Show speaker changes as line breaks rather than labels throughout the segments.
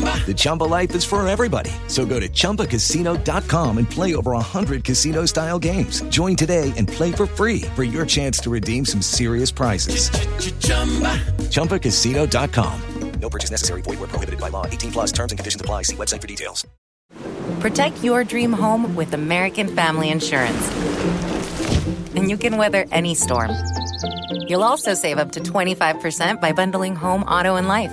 The Chumba life is for everybody. So go to ChumbaCasino.com and play over 100 casino-style games. Join today and play for free for your chance to redeem some serious prizes. ChumbaCasino.com.
No purchase necessary. Void where prohibited by law. 18 plus terms and conditions apply. See website for details.
Protect your dream home with American Family Insurance. And you can weather any storm. You'll also save up to 25% by bundling home, auto, and life.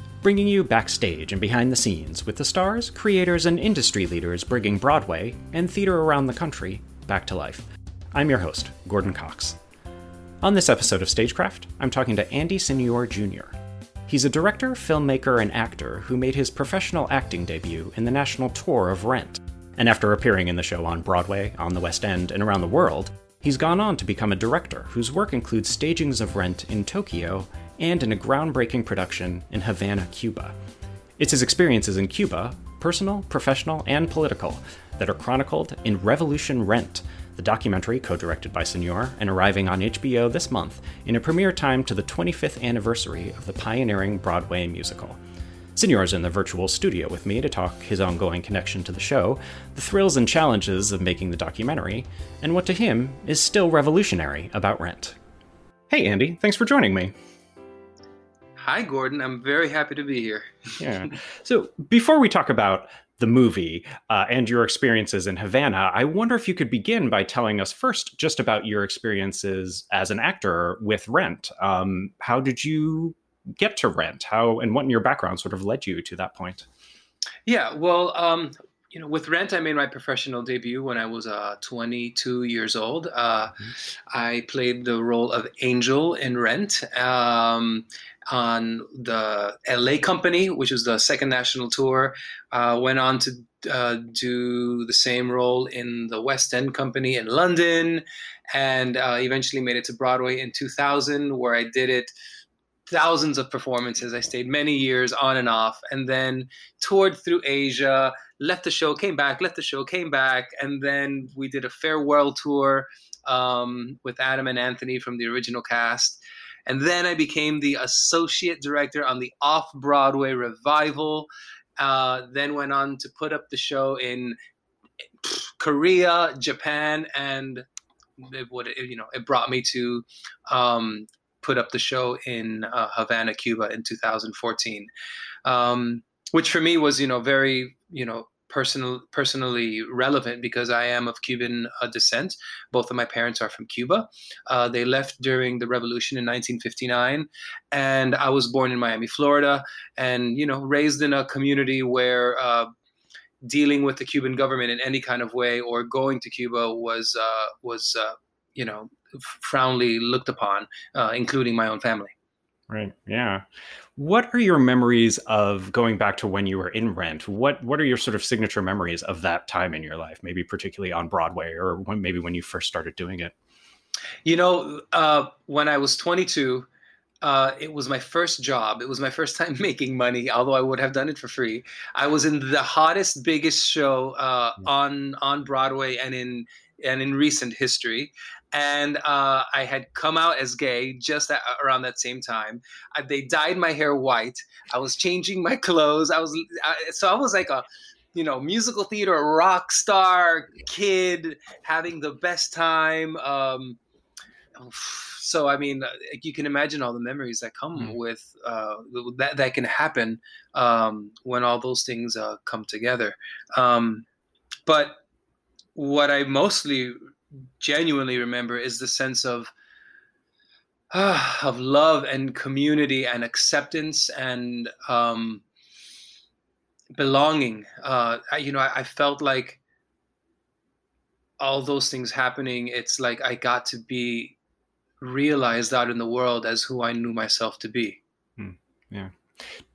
bringing you backstage and behind the scenes with the stars, creators, and industry leaders bringing Broadway and theater around the country back to life. I'm your host, Gordon Cox. On this episode of Stagecraft, I'm talking to Andy Señor Jr. He's a director, filmmaker, and actor who made his professional acting debut in the national tour of Rent. And after appearing in the show on Broadway, on the West End, and around the world, He's gone on to become a director whose work includes stagings of Rent in Tokyo and in a groundbreaking production in Havana, Cuba. It's his experiences in Cuba, personal, professional, and political, that are chronicled in Revolution Rent, the documentary co directed by Señor and arriving on HBO this month in a premiere time to the 25th anniversary of the pioneering Broadway musical. Señor's in the virtual studio with me to talk his ongoing connection to the show, the thrills and challenges of making the documentary, and what to him is still revolutionary about Rent. Hey, Andy, thanks for joining me.
Hi, Gordon. I'm very happy to be here.
yeah. So, before we talk about the movie uh, and your experiences in Havana, I wonder if you could begin by telling us first just about your experiences as an actor with Rent. Um, how did you get to rent? How and what in your background sort of led you to that point?
Yeah, well, um, you know, with Rent, I made my professional debut when I was uh, 22 years old. Uh, mm-hmm. I played the role of Angel in Rent um, on the LA Company, which was the second national tour. Uh, went on to uh, do the same role in the West End Company in London, and uh, eventually made it to Broadway in 2000, where I did it thousands of performances. I stayed many years on and off, and then toured through Asia. Left the show, came back. Left the show, came back, and then we did a farewell tour um, with Adam and Anthony from the original cast. And then I became the associate director on the off Broadway revival. Uh, then went on to put up the show in Korea, Japan, and it would you know it brought me to um, put up the show in uh, Havana, Cuba in 2014, um, which for me was, you know, very, you know, personal, personally relevant because I am of Cuban uh, descent. Both of my parents are from Cuba. Uh, they left during the revolution in 1959, and I was born in Miami, Florida, and you know, raised in a community where uh, dealing with the Cuban government in any kind of way or going to Cuba was uh, was uh, you know frownly looked upon, uh, including my own family.
Right. Yeah. What are your memories of going back to when you were in Rent? What What are your sort of signature memories of that time in your life? Maybe particularly on Broadway, or when, maybe when you first started doing it.
You know, uh, when I was 22, uh, it was my first job. It was my first time making money, although I would have done it for free. I was in the hottest, biggest show uh, mm. on on Broadway and in and in recent history and uh, I had come out as gay just at, around that same time. I, they dyed my hair white. I was changing my clothes. I was I, so I was like a you know musical theater rock star kid having the best time. Um, so I mean, you can imagine all the memories that come mm. with uh, that that can happen um, when all those things uh, come together. Um, but what I mostly genuinely remember is the sense of uh, of love and community and acceptance and um, belonging. Uh, I, you know, I, I felt like all those things happening. It's like I got to be realized out in the world as who I knew myself to be.
Hmm. Yeah.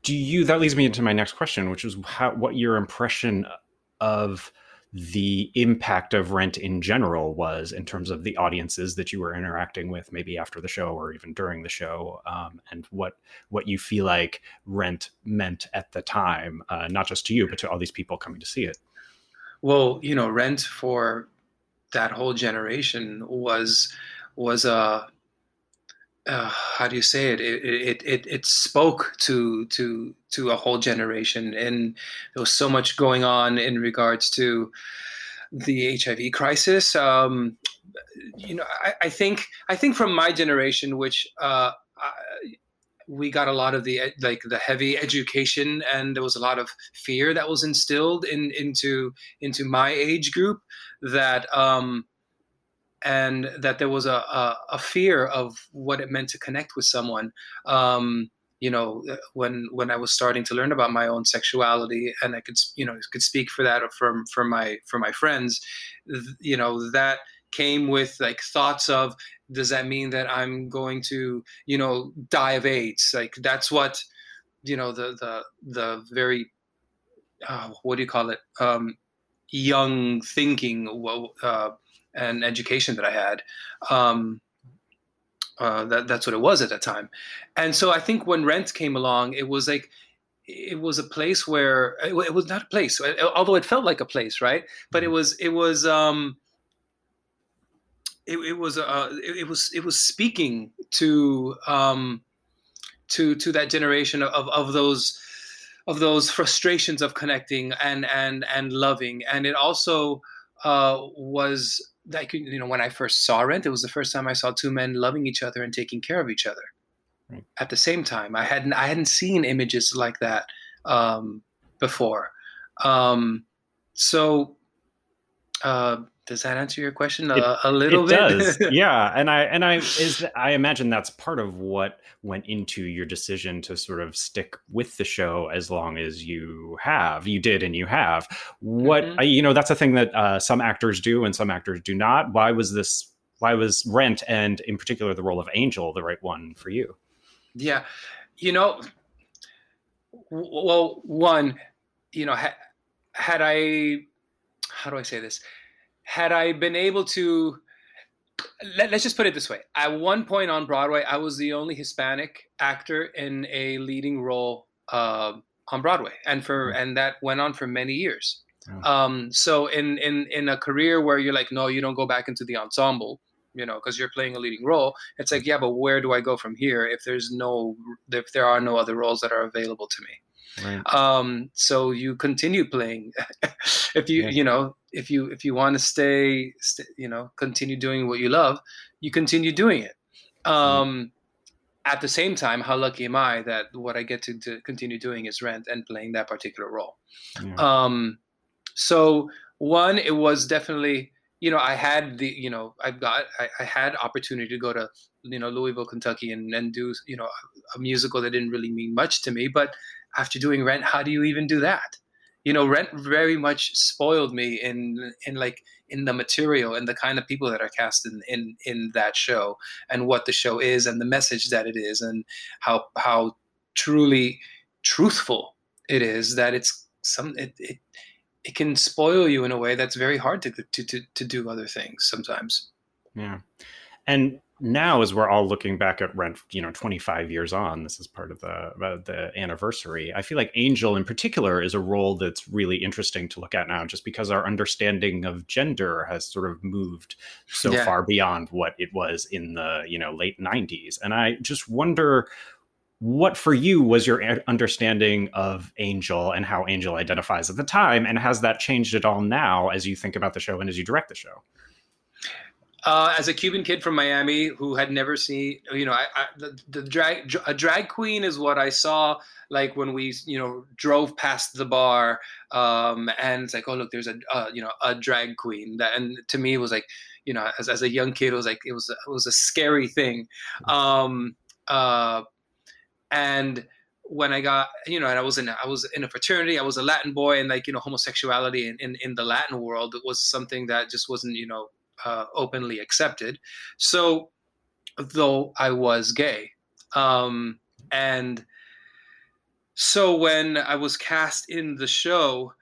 Do you? That leads me into my next question, which is how, what your impression of the impact of Rent in general was in terms of the audiences that you were interacting with, maybe after the show or even during the show, um, and what what you feel like Rent meant at the time, uh, not just to you, but to all these people coming to see it.
Well, you know, Rent for that whole generation was was a uh, how do you say it? It, it? it it spoke to to to a whole generation, and there was so much going on in regards to the HIV crisis. Um, you know, I, I, think I think from my generation, which uh, I, we got a lot of the like the heavy education, and there was a lot of fear that was instilled in into into my age group that. Um, and that there was a, a, a, fear of what it meant to connect with someone. Um, you know, when when I was starting to learn about my own sexuality, and I could you know could speak for that from from my for my friends, you know that came with like thoughts of does that mean that I'm going to you know die of AIDS? Like that's what you know the the the very uh, what do you call it um, young thinking uh, and education that I had. Um, uh, that that's what it was at that time, and so I think when Rent came along, it was like it was a place where it, it was not a place, although it felt like a place, right? But it mm-hmm. was it was um, it, it was uh, it, it, was it was speaking to um, to to that generation of of those of those frustrations of connecting and and and loving, and it also uh, was like you know when I first saw Rent, it was the first time I saw two men loving each other and taking care of each other. Right. At the same time, I hadn't I hadn't seen images like that um, before. Um, so uh, does that answer your question a, it, a little
it
bit?
does. yeah, and I and I is I imagine that's part of what went into your decision to sort of stick with the show as long as you have. You did, and you have. What mm-hmm. I, you know, that's a thing that uh, some actors do and some actors do not. Why was this? Why was Rent and in particular the role of Angel the right one for you?
Yeah, you know, well, one, you know, ha- had I, how do I say this? Had I been able to, let, us just put it this way. At one point on Broadway, I was the only Hispanic actor in a leading role uh, on Broadway, and for mm. and that went on for many years. Oh. Um, so in in in a career where you're like, no, you don't go back into the ensemble, you know, because you're playing a leading role. It's like, yeah, but where do I go from here if there's no if there are no other roles that are available to me? Right. Um, so you continue playing. if you yeah. you know if you if you want to stay, st- you know, continue doing what you love, you continue doing it. Um, At the same time, how lucky am I that what I get to, to continue doing is Rent and playing that particular role. Yeah. Um, so one, it was definitely you know I had the you know I've got I, I had opportunity to go to you know Louisville, Kentucky, and and do you know a musical that didn't really mean much to me, but after doing Rent, how do you even do that? You know, Rent very much spoiled me in in like in the material and the kind of people that are cast in in in that show and what the show is and the message that it is and how how truly truthful it is that it's some it, it it can spoil you in a way that's very hard to to to, to do other things sometimes.
Yeah. And now as we're all looking back at rent you know 25 years on this is part of the uh, the anniversary i feel like angel in particular is a role that's really interesting to look at now just because our understanding of gender has sort of moved so yeah. far beyond what it was in the you know late 90s and i just wonder what for you was your understanding of angel and how angel identifies at the time and has that changed at all now as you think about the show and as you direct the show
uh, as a Cuban kid from Miami who had never seen, you know, I, I, the, the drag a drag queen is what I saw like when we, you know, drove past the bar, um, and it's like, oh look, there's a, uh, you know, a drag queen. That and to me it was like, you know, as, as a young kid, it was like it was it was a scary thing. Um, uh, and when I got, you know, and I was in, I was in a fraternity, I was a Latin boy, and like, you know, homosexuality in, in, in the Latin world was something that just wasn't, you know, uh, openly accepted. So, though I was gay, um, and so when I was cast in the show,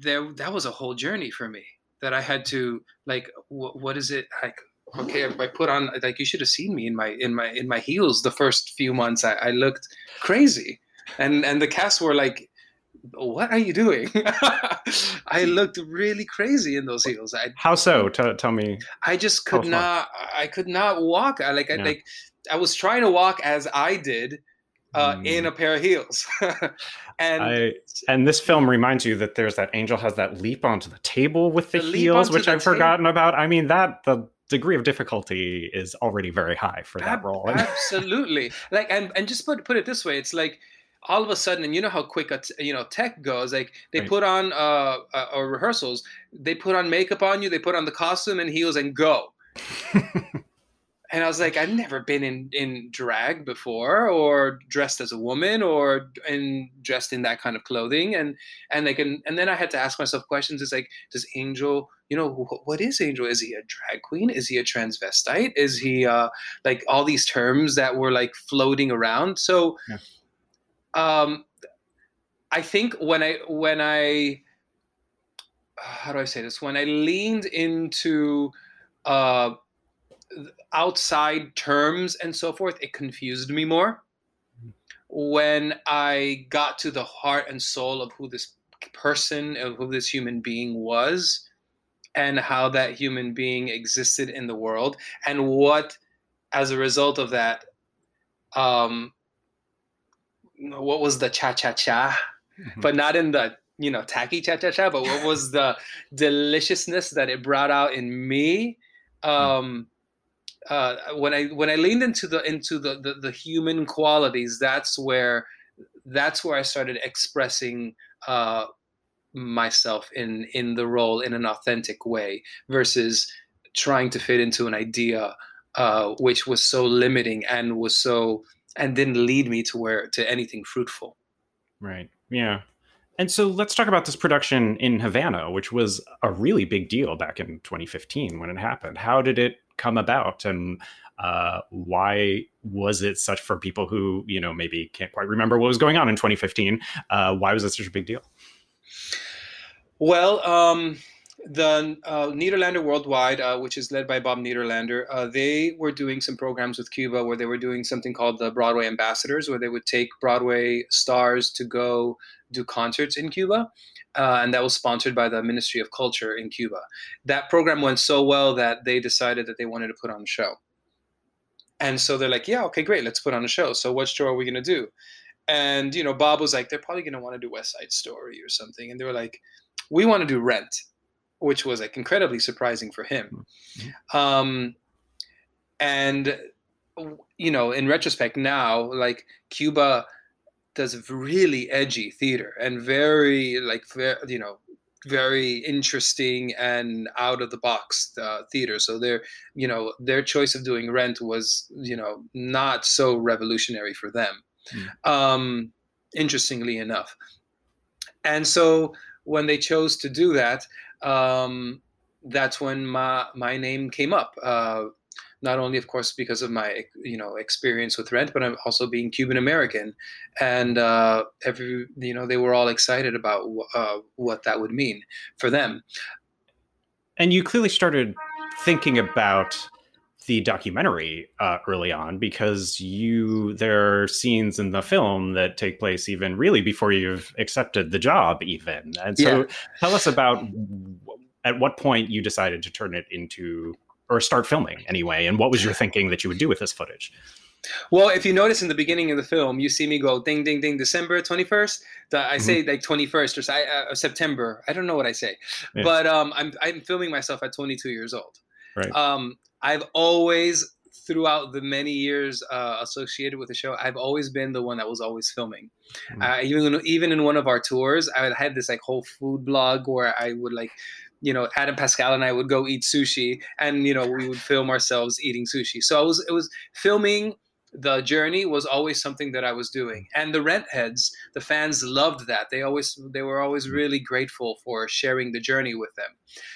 there that was a whole journey for me that I had to like, wh- what is it like? Okay, I put on like you should have seen me in my in my in my heels the first few months. I, I looked crazy and and the cast were like what are you doing? I looked really crazy in those heels. I,
how so? T- tell me.
I just could not i could not walk. I like i like i was trying to walk as i did uh, mm. in a pair of heels.
And I, and this film reminds you that there's that angel has that leap onto the table with the, the heels which i've forgotten about. I mean that the degree of difficulty is already very high for that Ab- role.
absolutely. Like and and just put put it this way it's like all of a sudden, and you know how quick a t- you know tech goes. Like they right. put on uh, uh, or rehearsals, they put on makeup on you, they put on the costume and heels and go. and I was like, I've never been in in drag before, or dressed as a woman, or in dressed in that kind of clothing, and and like and, and then I had to ask myself questions. It's like, does Angel, you know, what is Angel? Is he a drag queen? Is he a transvestite? Is he uh like all these terms that were like floating around? So. Yeah um, I think when I when I how do I say this? When I leaned into uh, outside terms and so forth, it confused me more. When I got to the heart and soul of who this person, of who this human being was, and how that human being existed in the world, and what, as a result of that, um, what was the cha cha cha, but not in the you know tacky cha cha cha, but what was the deliciousness that it brought out in me. Mm. Um, uh, when I when I leaned into the into the, the, the human qualities, that's where that's where I started expressing uh, myself in in the role in an authentic way versus trying to fit into an idea uh, which was so limiting and was so and didn't lead me to where to anything fruitful.
Right. Yeah. And so let's talk about this production in Havana, which was a really big deal back in 2015 when it happened. How did it come about, and uh, why was it such for people who you know maybe can't quite remember what was going on in 2015? Uh, why was it such a big deal?
Well, um, the uh, Nederlander Worldwide, uh, which is led by Bob Nederlander, uh, they were doing some programs with Cuba where they were doing something called the Broadway Ambassadors, where they would take Broadway stars to go do concerts in Cuba. Uh, and that was sponsored by the Ministry of Culture in Cuba. That program went so well that they decided that they wanted to put on a show. And so they're like, yeah, okay, great, let's put on a show. So what show are we going to do? And, you know, Bob was like, they're probably going to want to do West Side Story or something. And they were like, we want to do Rent which was like incredibly surprising for him. Mm-hmm. Um, and you know, in retrospect now, like Cuba does really edgy theater and very like very, you know very interesting and out of the box uh, theater. So their you know their choice of doing Rent was you know not so revolutionary for them. Mm. Um, interestingly enough, and so when they chose to do that, um, that's when my my name came up. Uh, not only, of course, because of my you know experience with rent, but I'm also being Cuban American, and uh, every you know they were all excited about uh, what that would mean for them.
And you clearly started thinking about the documentary uh, early on because you there are scenes in the film that take place even really before you've accepted the job even and so yeah. tell us about at what point you decided to turn it into or start filming anyway and what was your thinking that you would do with this footage
well, if you notice in the beginning of the film, you see me go ding, ding, ding, December 21st. The, I mm-hmm. say like 21st or uh, September. I don't know what I say. Yeah. But um, I'm, I'm filming myself at 22 years old. Right. Um, I've always, throughout the many years uh, associated with the show, I've always been the one that was always filming. Mm-hmm. Uh, even even in one of our tours, I had this like whole food blog where I would like you know, Adam Pascal and I would go eat sushi, and you know, we would film ourselves eating sushi. So I was it was filming the journey was always something that I was doing. And the rent heads, the fans loved that. They always they were always really grateful for sharing the journey with them.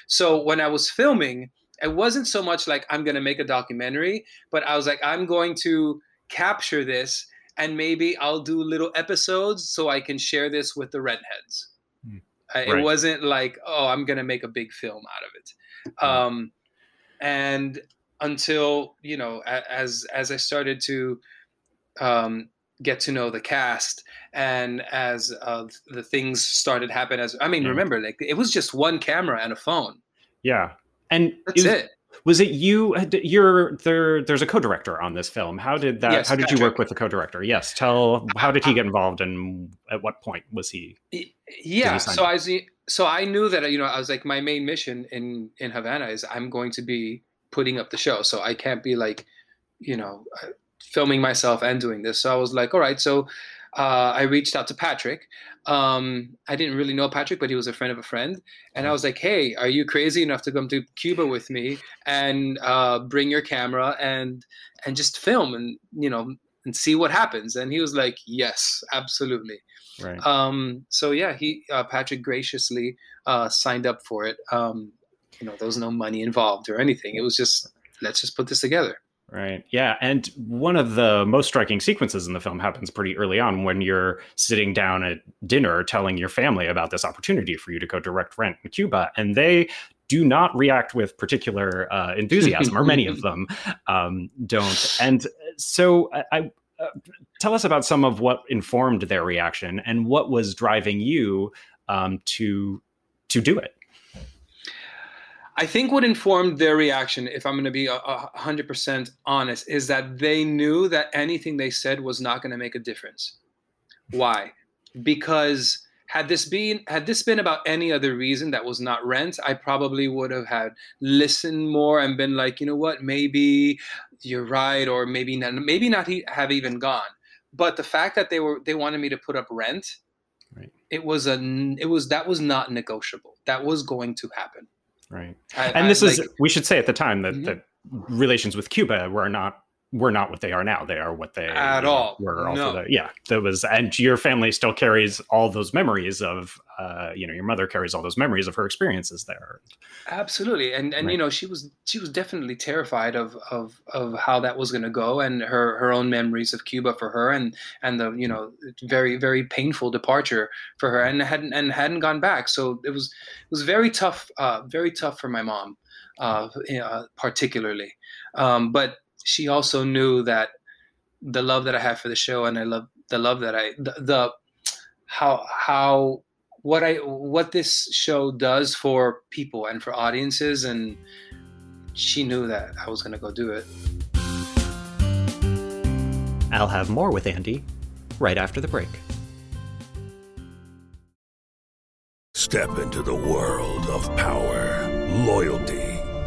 So when I was filming, it wasn't so much like I'm going to make a documentary, but I was like I'm going to capture this and maybe I'll do little episodes so I can share this with the rent heads. Mm. Right. It wasn't like, oh, I'm going to make a big film out of it. Um, and until you know as as i started to um, get to know the cast and as uh, the things started happen as i mean yeah. remember like it was just one camera and a phone
yeah and
that's it, was, it.
Was it you? You're there. There's a co-director on this film. How did that?
Yes,
how did
Patrick.
you work with the co-director? Yes. Tell. How did he get involved, and at what point was he?
Yeah. So I was, so I knew that you know I was like my main mission in in Havana is I'm going to be putting up the show. So I can't be like, you know, uh, filming myself and doing this. So I was like, all right. So uh, I reached out to Patrick. Um, I didn't really know Patrick, but he was a friend of a friend. And I was like, hey, are you crazy enough to come to Cuba with me and uh, bring your camera and and just film and you know and see what happens? And he was like, yes, absolutely.
Right.
Um, so yeah, he uh, Patrick graciously uh, signed up for it. Um, you know there was no money involved or anything it was just let's just put this together
Right. Yeah. And one of the most striking sequences in the film happens pretty early on when you're sitting down at dinner telling your family about this opportunity for you to go direct rent in Cuba. And they do not react with particular uh, enthusiasm, or many of them um, don't. And so I. Uh, tell us about some of what informed their reaction and what was driving you um, to to do it.
I think what informed their reaction, if I'm going to be a, a hundred percent honest, is that they knew that anything they said was not going to make a difference. Why? Because had this been had this been about any other reason that was not rent, I probably would have had listened more and been like, you know what, maybe you're right, or maybe not, maybe not have even gone. But the fact that they were they wanted me to put up rent,
right.
it was a it was that was not negotiable. That was going to happen.
Right. I, and this I, is we should say at the time that, mm-hmm. that relations with Cuba were not were not what they are now. They are what they
at all
were.
All no.
the, yeah, there was, and your family still carries all those memories of, uh, you know, your mother carries all those memories of her experiences there.
Absolutely, and and right. you know, she was she was definitely terrified of of of how that was going to go, and her her own memories of Cuba for her, and and the you know very very painful departure for her, and hadn't and hadn't gone back. So it was it was very tough, uh, very tough for my mom, uh, particularly. Um, but she also knew that the love that I have for the show and I love the love that I the, the how how what I what this show does for people and for audiences and she knew that I was going to go do it.
I'll have more with Andy right after the break.
Step into the world of power, loyalty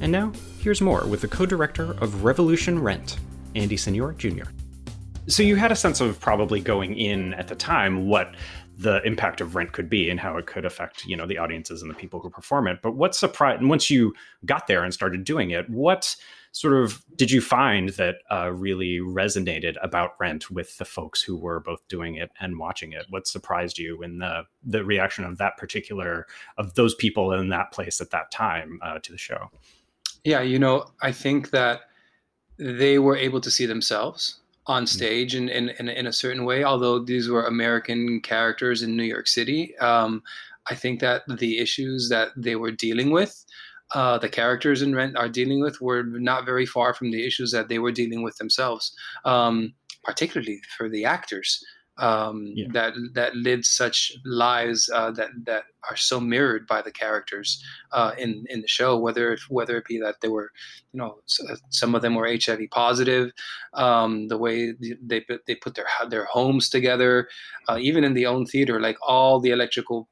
And now, here's more with the co director of Revolution Rent, Andy Señor Jr. So, you had a sense of probably going in at the time what the impact of rent could be and how it could affect you know the audiences and the people who perform it but what surprised and once you got there and started doing it what sort of did you find that uh, really resonated about Rent with the folks who were both doing it and watching it? What surprised you in the the reaction of that particular of those people in that place at that time uh, to the show?
Yeah, you know, I think that they were able to see themselves on mm-hmm. stage in, in, in, in, a certain way, although these were American characters in New York City. Um, I think that the issues that they were dealing with, uh, the characters in Rent are dealing with, were not very far from the issues that they were dealing with themselves, um, particularly for the actors um, yeah. that that lived such lives uh, that that are so mirrored by the characters uh, in in the show. Whether whether it be that they were, you know, uh, some of them were HIV positive, um, the way they put they put their their homes together, uh, even in the own theater, like all the electrical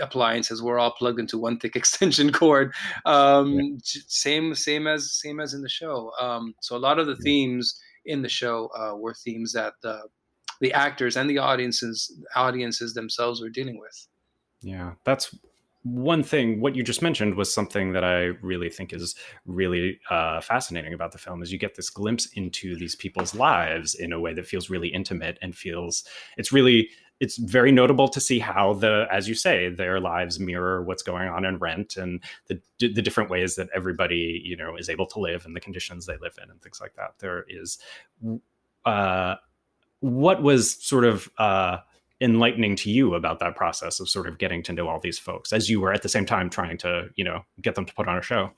appliances were all plugged into one thick extension cord um, yeah. same same as same as in the show um, so a lot of the themes in the show uh, were themes that the the actors and the audiences audiences themselves were dealing with.
Yeah, that's one thing what you just mentioned was something that i really think is really uh, fascinating about the film is you get this glimpse into these people's lives in a way that feels really intimate and feels it's really it's very notable to see how the as you say their lives mirror what's going on in rent and the the different ways that everybody you know is able to live and the conditions they live in and things like that there is uh, what was sort of uh, enlightening to you about that process of sort of getting to know all these folks as you were at the same time trying to you know get them to put on a show?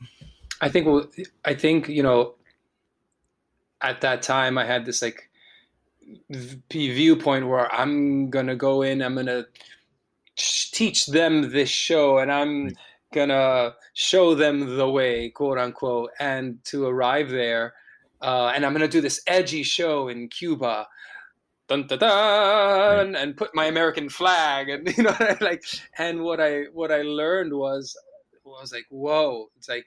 I think well, i think you know at that time i had this like viewpoint where i'm gonna go in i'm gonna teach them this show and i'm gonna show them the way quote unquote and to arrive there uh, and i'm gonna do this edgy show in cuba dun, dun, dun, right. and put my American flag and you know like and what I what I learned was was like whoa it's like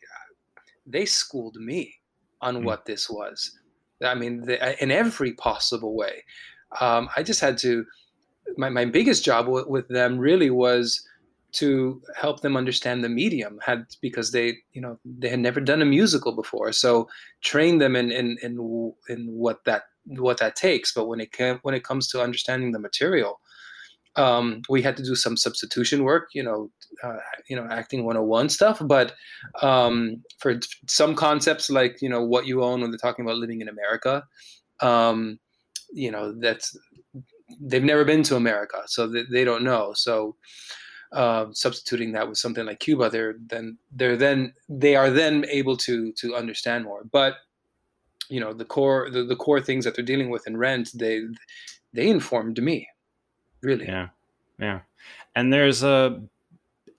they schooled me on mm. what this was I mean the, in every possible way um, I just had to my, my biggest job w- with them really was to help them understand the medium had because they you know they had never done a musical before so train them in in in, in what that what that takes. But when it when it comes to understanding the material, um, we had to do some substitution work, you know, uh, you know, acting 101 stuff. But um, for some concepts like you know what you own when they're talking about living in America, um, you know, that's they've never been to America, so they, they don't know. So uh, substituting that with something like Cuba, they're then they're then they are then able to to understand more. But you know the core the, the core things that they're dealing with in rent they they informed me really
yeah yeah and there's a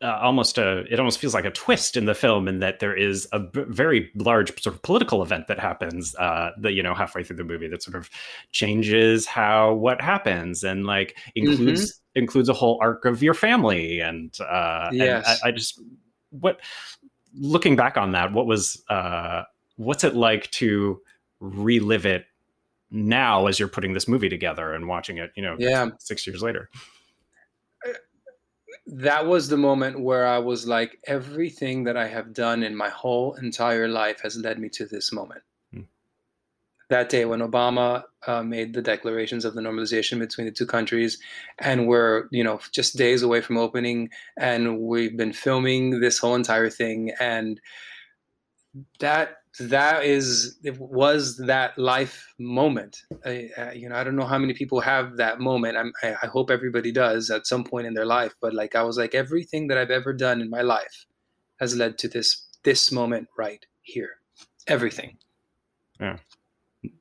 uh, almost a it almost feels like a twist in the film in that there is a b- very large sort of political event that happens uh that you know halfway through the movie that sort of changes how what happens and like includes mm-hmm. includes a whole arc of your family and uh yes. and I, I just what looking back on that what was uh what's it like to relive it now as you're putting this movie together and watching it, you know, yeah. six years later.
That was the moment where I was like, everything that I have done in my whole entire life has led me to this moment. Hmm. That day when Obama uh, made the declarations of the normalization between the two countries, and we're, you know, just days away from opening, and we've been filming this whole entire thing, and that that is it was that life moment. I, uh, you know i don't know how many people have that moment. I'm, I, I hope everybody does at some point in their life but like i was like everything that i've ever done in my life has led to this this moment right here. Everything.
Yeah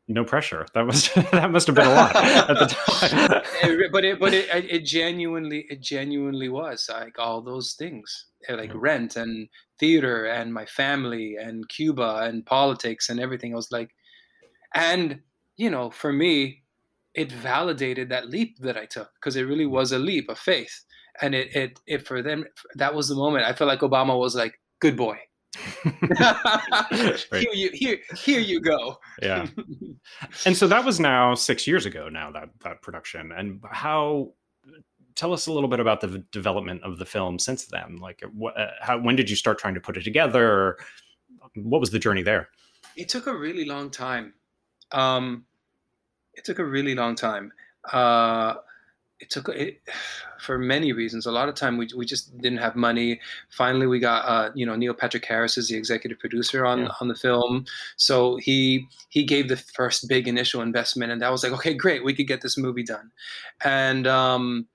no pressure that was that must have been a lot at the
time but it but it, it genuinely it genuinely was like all those things eh, like rent and theater and my family and Cuba and politics and everything. I was like, and you know, for me, it validated that leap that I took because it really was a leap of faith. And it, it, it for them, that was the moment. I felt like Obama was like, "Good boy, here you here here you go."
yeah. And so that was now six years ago. Now that that production and how tell us a little bit about the development of the film since then. Like, what, uh, how, when did you start trying to put it together? What was the journey there?
it took a really long time. Um, it took a really long time. Uh, it took it for many reasons. A lot of time we, we just didn't have money. Finally, we got uh, you know Neil Patrick Harris is the executive producer on yeah. on the film, so he he gave the first big initial investment, and that was like okay, great, we could get this movie done, and um,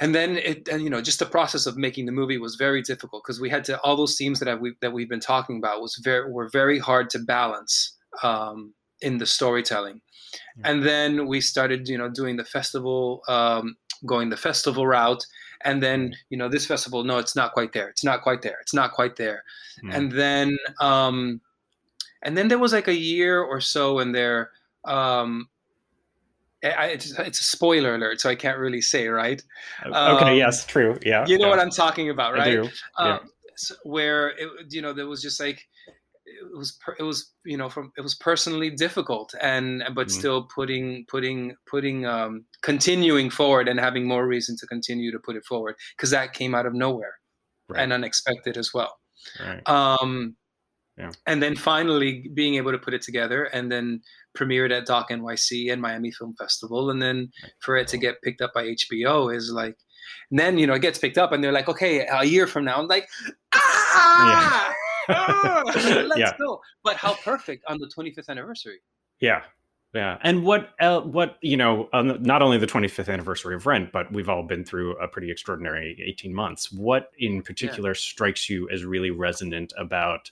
and then it and you know just the process of making the movie was very difficult because we had to all those themes that we that we've been talking about was very were very hard to balance um, in the storytelling and then we started you know doing the festival um, going the festival route and then you know this festival no it's not quite there it's not quite there it's not quite there mm. and then um, and then there was like a year or so in there um, I, it's, it's, a spoiler alert, so I can't really say, right?
Okay, um, yes, true. Yeah.
You know
yeah.
what I'm talking about, right?
I do.
Um, yeah. so where it, you know, there was just like it was it was you know from it was personally difficult and but mm. still putting putting putting um continuing forward and having more reason to continue to put it forward because that came out of nowhere right. and unexpected as well
right.
um
yeah.
and then finally being able to put it together and then premiered at doc nyc and miami film festival and then for it to get picked up by hbo is like and then you know it gets picked up and they're like okay a year from now i'm like ah! Yeah let's
yeah.
go. But how perfect on the 25th anniversary.
Yeah. Yeah. And what, uh, what, you know, um, not only the 25th anniversary of Rent, but we've all been through a pretty extraordinary 18 months. What in particular yeah. strikes you as really resonant about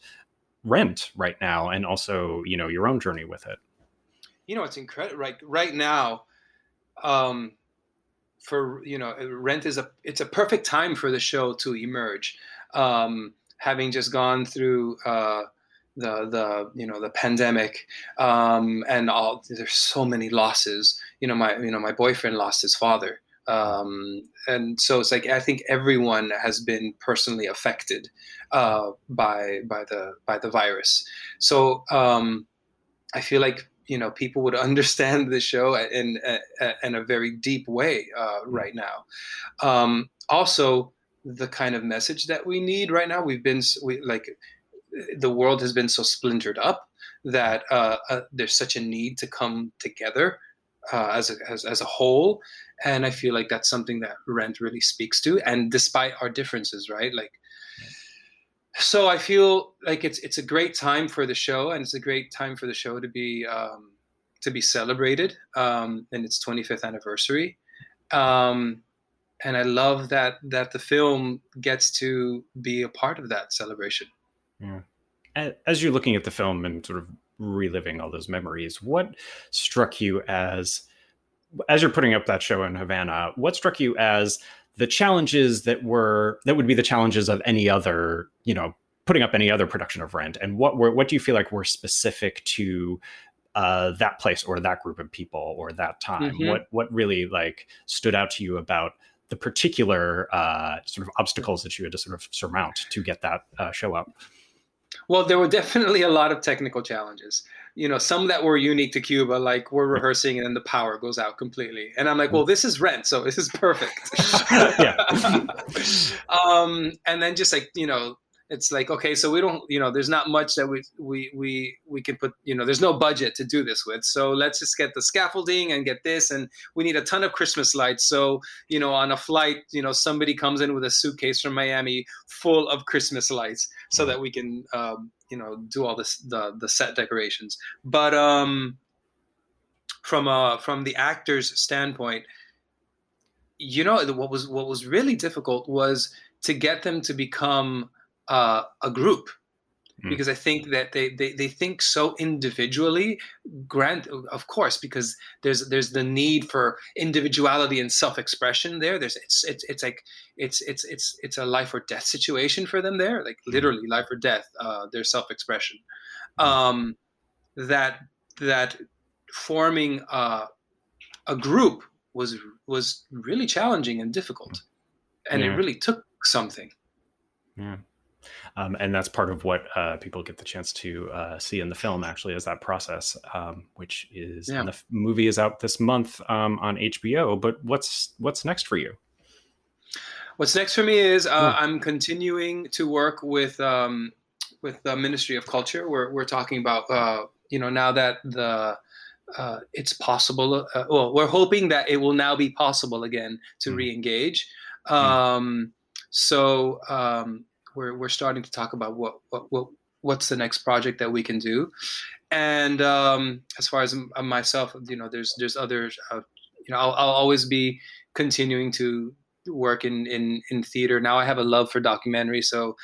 Rent right now and also, you know, your own journey with it?
You know, it's incredible. Right, right now, um, for you know, Rent is a it's a perfect time for the show to emerge. Um, having just gone through uh, the the you know the pandemic um, and all there's so many losses. You know my you know my boyfriend lost his father um, and so it's like I think everyone has been personally affected uh, by by the by the virus. So um, I feel like you know people would understand the show in in, a very deep way uh, right now. Um, also the kind of message that we need right now. We've been we like the world has been so splintered up that uh, uh, there's such a need to come together uh, as, a, as as a whole, and I feel like that's something that Rent really speaks to. And despite our differences, right, like. So I feel like it's it's a great time for the show, and it's a great time for the show to be um, to be celebrated um, in its 25th anniversary. Um, and I love that that the film gets to be a part of that celebration.
Yeah. As you're looking at the film and sort of reliving all those memories, what struck you as as you're putting up that show in Havana, what struck you as the challenges that were that would be the challenges of any other, you know, putting up any other production of Rent, and what were what do you feel like were specific to uh, that place or that group of people or that time? Mm-hmm. What what really like stood out to you about the particular uh, sort of obstacles that you had to sort of surmount to get that uh, show up?
Well, there were definitely a lot of technical challenges. You know, some that were unique to Cuba, like we're rehearsing and then the power goes out completely. And I'm like, well, this is rent, so this is perfect.
yeah.
um, and then just like, you know, it's like okay so we don't you know there's not much that we we we we can put you know there's no budget to do this with. So let's just get the scaffolding and get this and we need a ton of christmas lights. So you know on a flight you know somebody comes in with a suitcase from miami full of christmas lights so mm-hmm. that we can um, you know do all this the the set decorations. But um from uh from the actors standpoint you know what was what was really difficult was to get them to become uh, a group hmm. because I think that they, they, they think so individually. Grant, of course, because there's there's the need for individuality and self-expression there. There's it's it's it's like it's it's it's it's a life or death situation for them there, like hmm. literally life or death. Uh, their self-expression. Hmm. Um, that that forming uh, a group was was really challenging and difficult, and yeah. it really took something.
Yeah. Um, and that's part of what uh, people get the chance to uh, see in the film. Actually, is that process, um, which is yeah. the f- movie is out this month um, on HBO. But what's what's next for you?
What's next for me is uh, I'm continuing to work with um, with the Ministry of Culture. We're we're talking about uh, you know now that the uh, it's possible. Uh, well, we're hoping that it will now be possible again to mm. re-engage. Um, so um, we're we're starting to talk about what what what what's the next project that we can do. And um, as far as myself, you know, there's there's others. Uh, you know, I'll, I'll always be continuing to work in, in, in theater. Now I have a love for documentary. So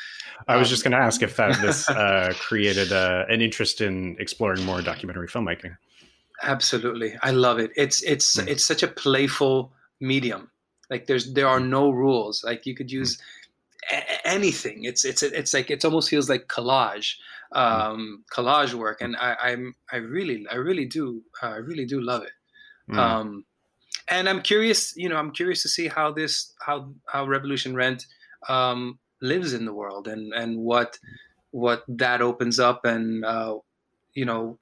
I was um, just going to ask if that this uh, created uh, an interest in exploring more documentary filmmaking.
Absolutely, I love it. It's it's mm. it's such a playful medium. Like there's there are no rules. Like you could hmm. use mm. Anything. It's it's it's like it almost feels like collage, um, mm. collage work, and I, I'm I really I really do uh, I really do love it. Hmm. Um, and I'm curious, you know, I'm curious to see how this how how Revolution Rent um, lives in the world and and what what that opens up and uh, you know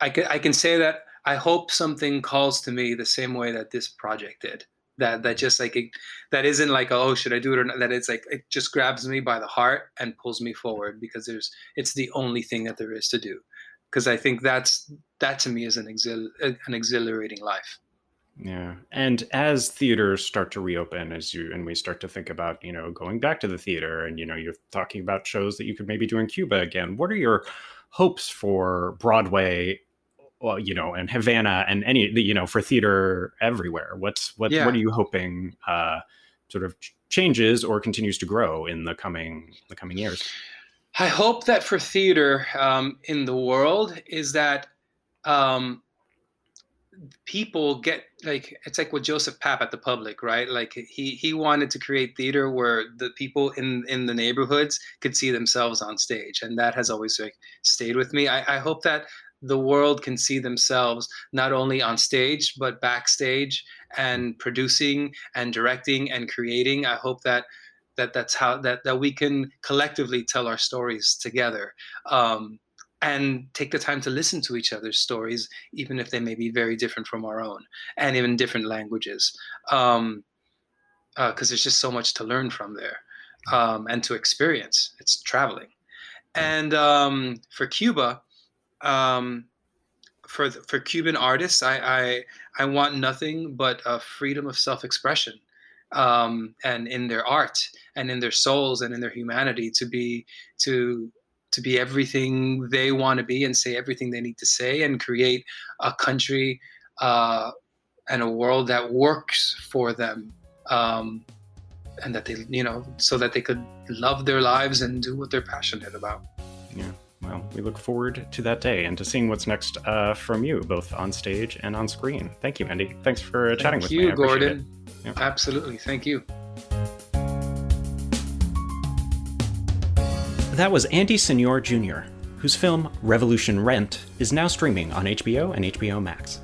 I can I can say that I hope something calls to me the same way that this project did. That that just like it, that isn't like oh should I do it or not? That it's like it just grabs me by the heart and pulls me forward because there's it's the only thing that there is to do. Because I think that's that to me is an exhil- an exhilarating life.
Yeah. And as theaters start to reopen, as you and we start to think about, you know, going back to the theater and, you know, you're talking about shows that you could maybe do in Cuba again, what are your hopes for Broadway well, you know, and Havana and any, you know, for theater everywhere. What's what? Yeah. What are you hoping uh, sort of changes or continues to grow in the coming the coming years?
I hope that for theater um, in the world is that um, people get like it's like with Joseph Papp at the Public, right? Like he he wanted to create theater where the people in in the neighborhoods could see themselves on stage, and that has always like stayed with me. I, I hope that the world can see themselves not only on stage but backstage and producing and directing and creating. I hope that that that's how that that we can collectively tell our stories together um, and take the time to listen to each other's stories even if they may be very different from our own and even different languages because um, uh, there's just so much to learn from there um, and to experience. It's traveling. And um, for cuba um, for for Cuban artists, I, I I want nothing but freedom of self-expression, um, and in their art and in their souls and in their humanity to be to to be everything they want to be and say everything they need to say and create a country uh, and a world that works for them. Um, and that they, you know, so that they could love their lives and do what they're passionate about.
Yeah well, we look forward to that day and to seeing what's next uh, from you, both on stage and on screen. Thank you, Andy. Thanks for chatting
Thank
with
you,
me.
Gordon. Yeah. Absolutely. Thank you.
That was Andy Señor Jr., whose film Revolution Rent is now streaming on HBO and HBO Max.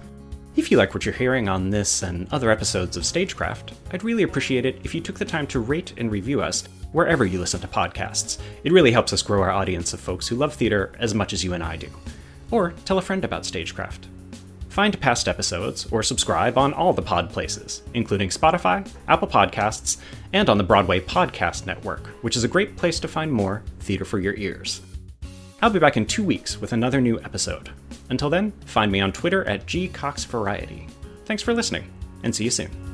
If you like what you're hearing on this and other episodes of Stagecraft, I'd really appreciate it if you took the time to rate and review us wherever you listen to podcasts. It really helps us grow our audience of folks who love theater as much as you and I do. Or tell a friend about Stagecraft. Find past episodes or subscribe on all the pod places, including Spotify, Apple Podcasts, and on the Broadway Podcast Network, which is a great place to find more theater for your ears. I'll be back in two weeks with another new episode. Until then, find me on Twitter at gcoxvariety. Thanks for listening, and see you soon.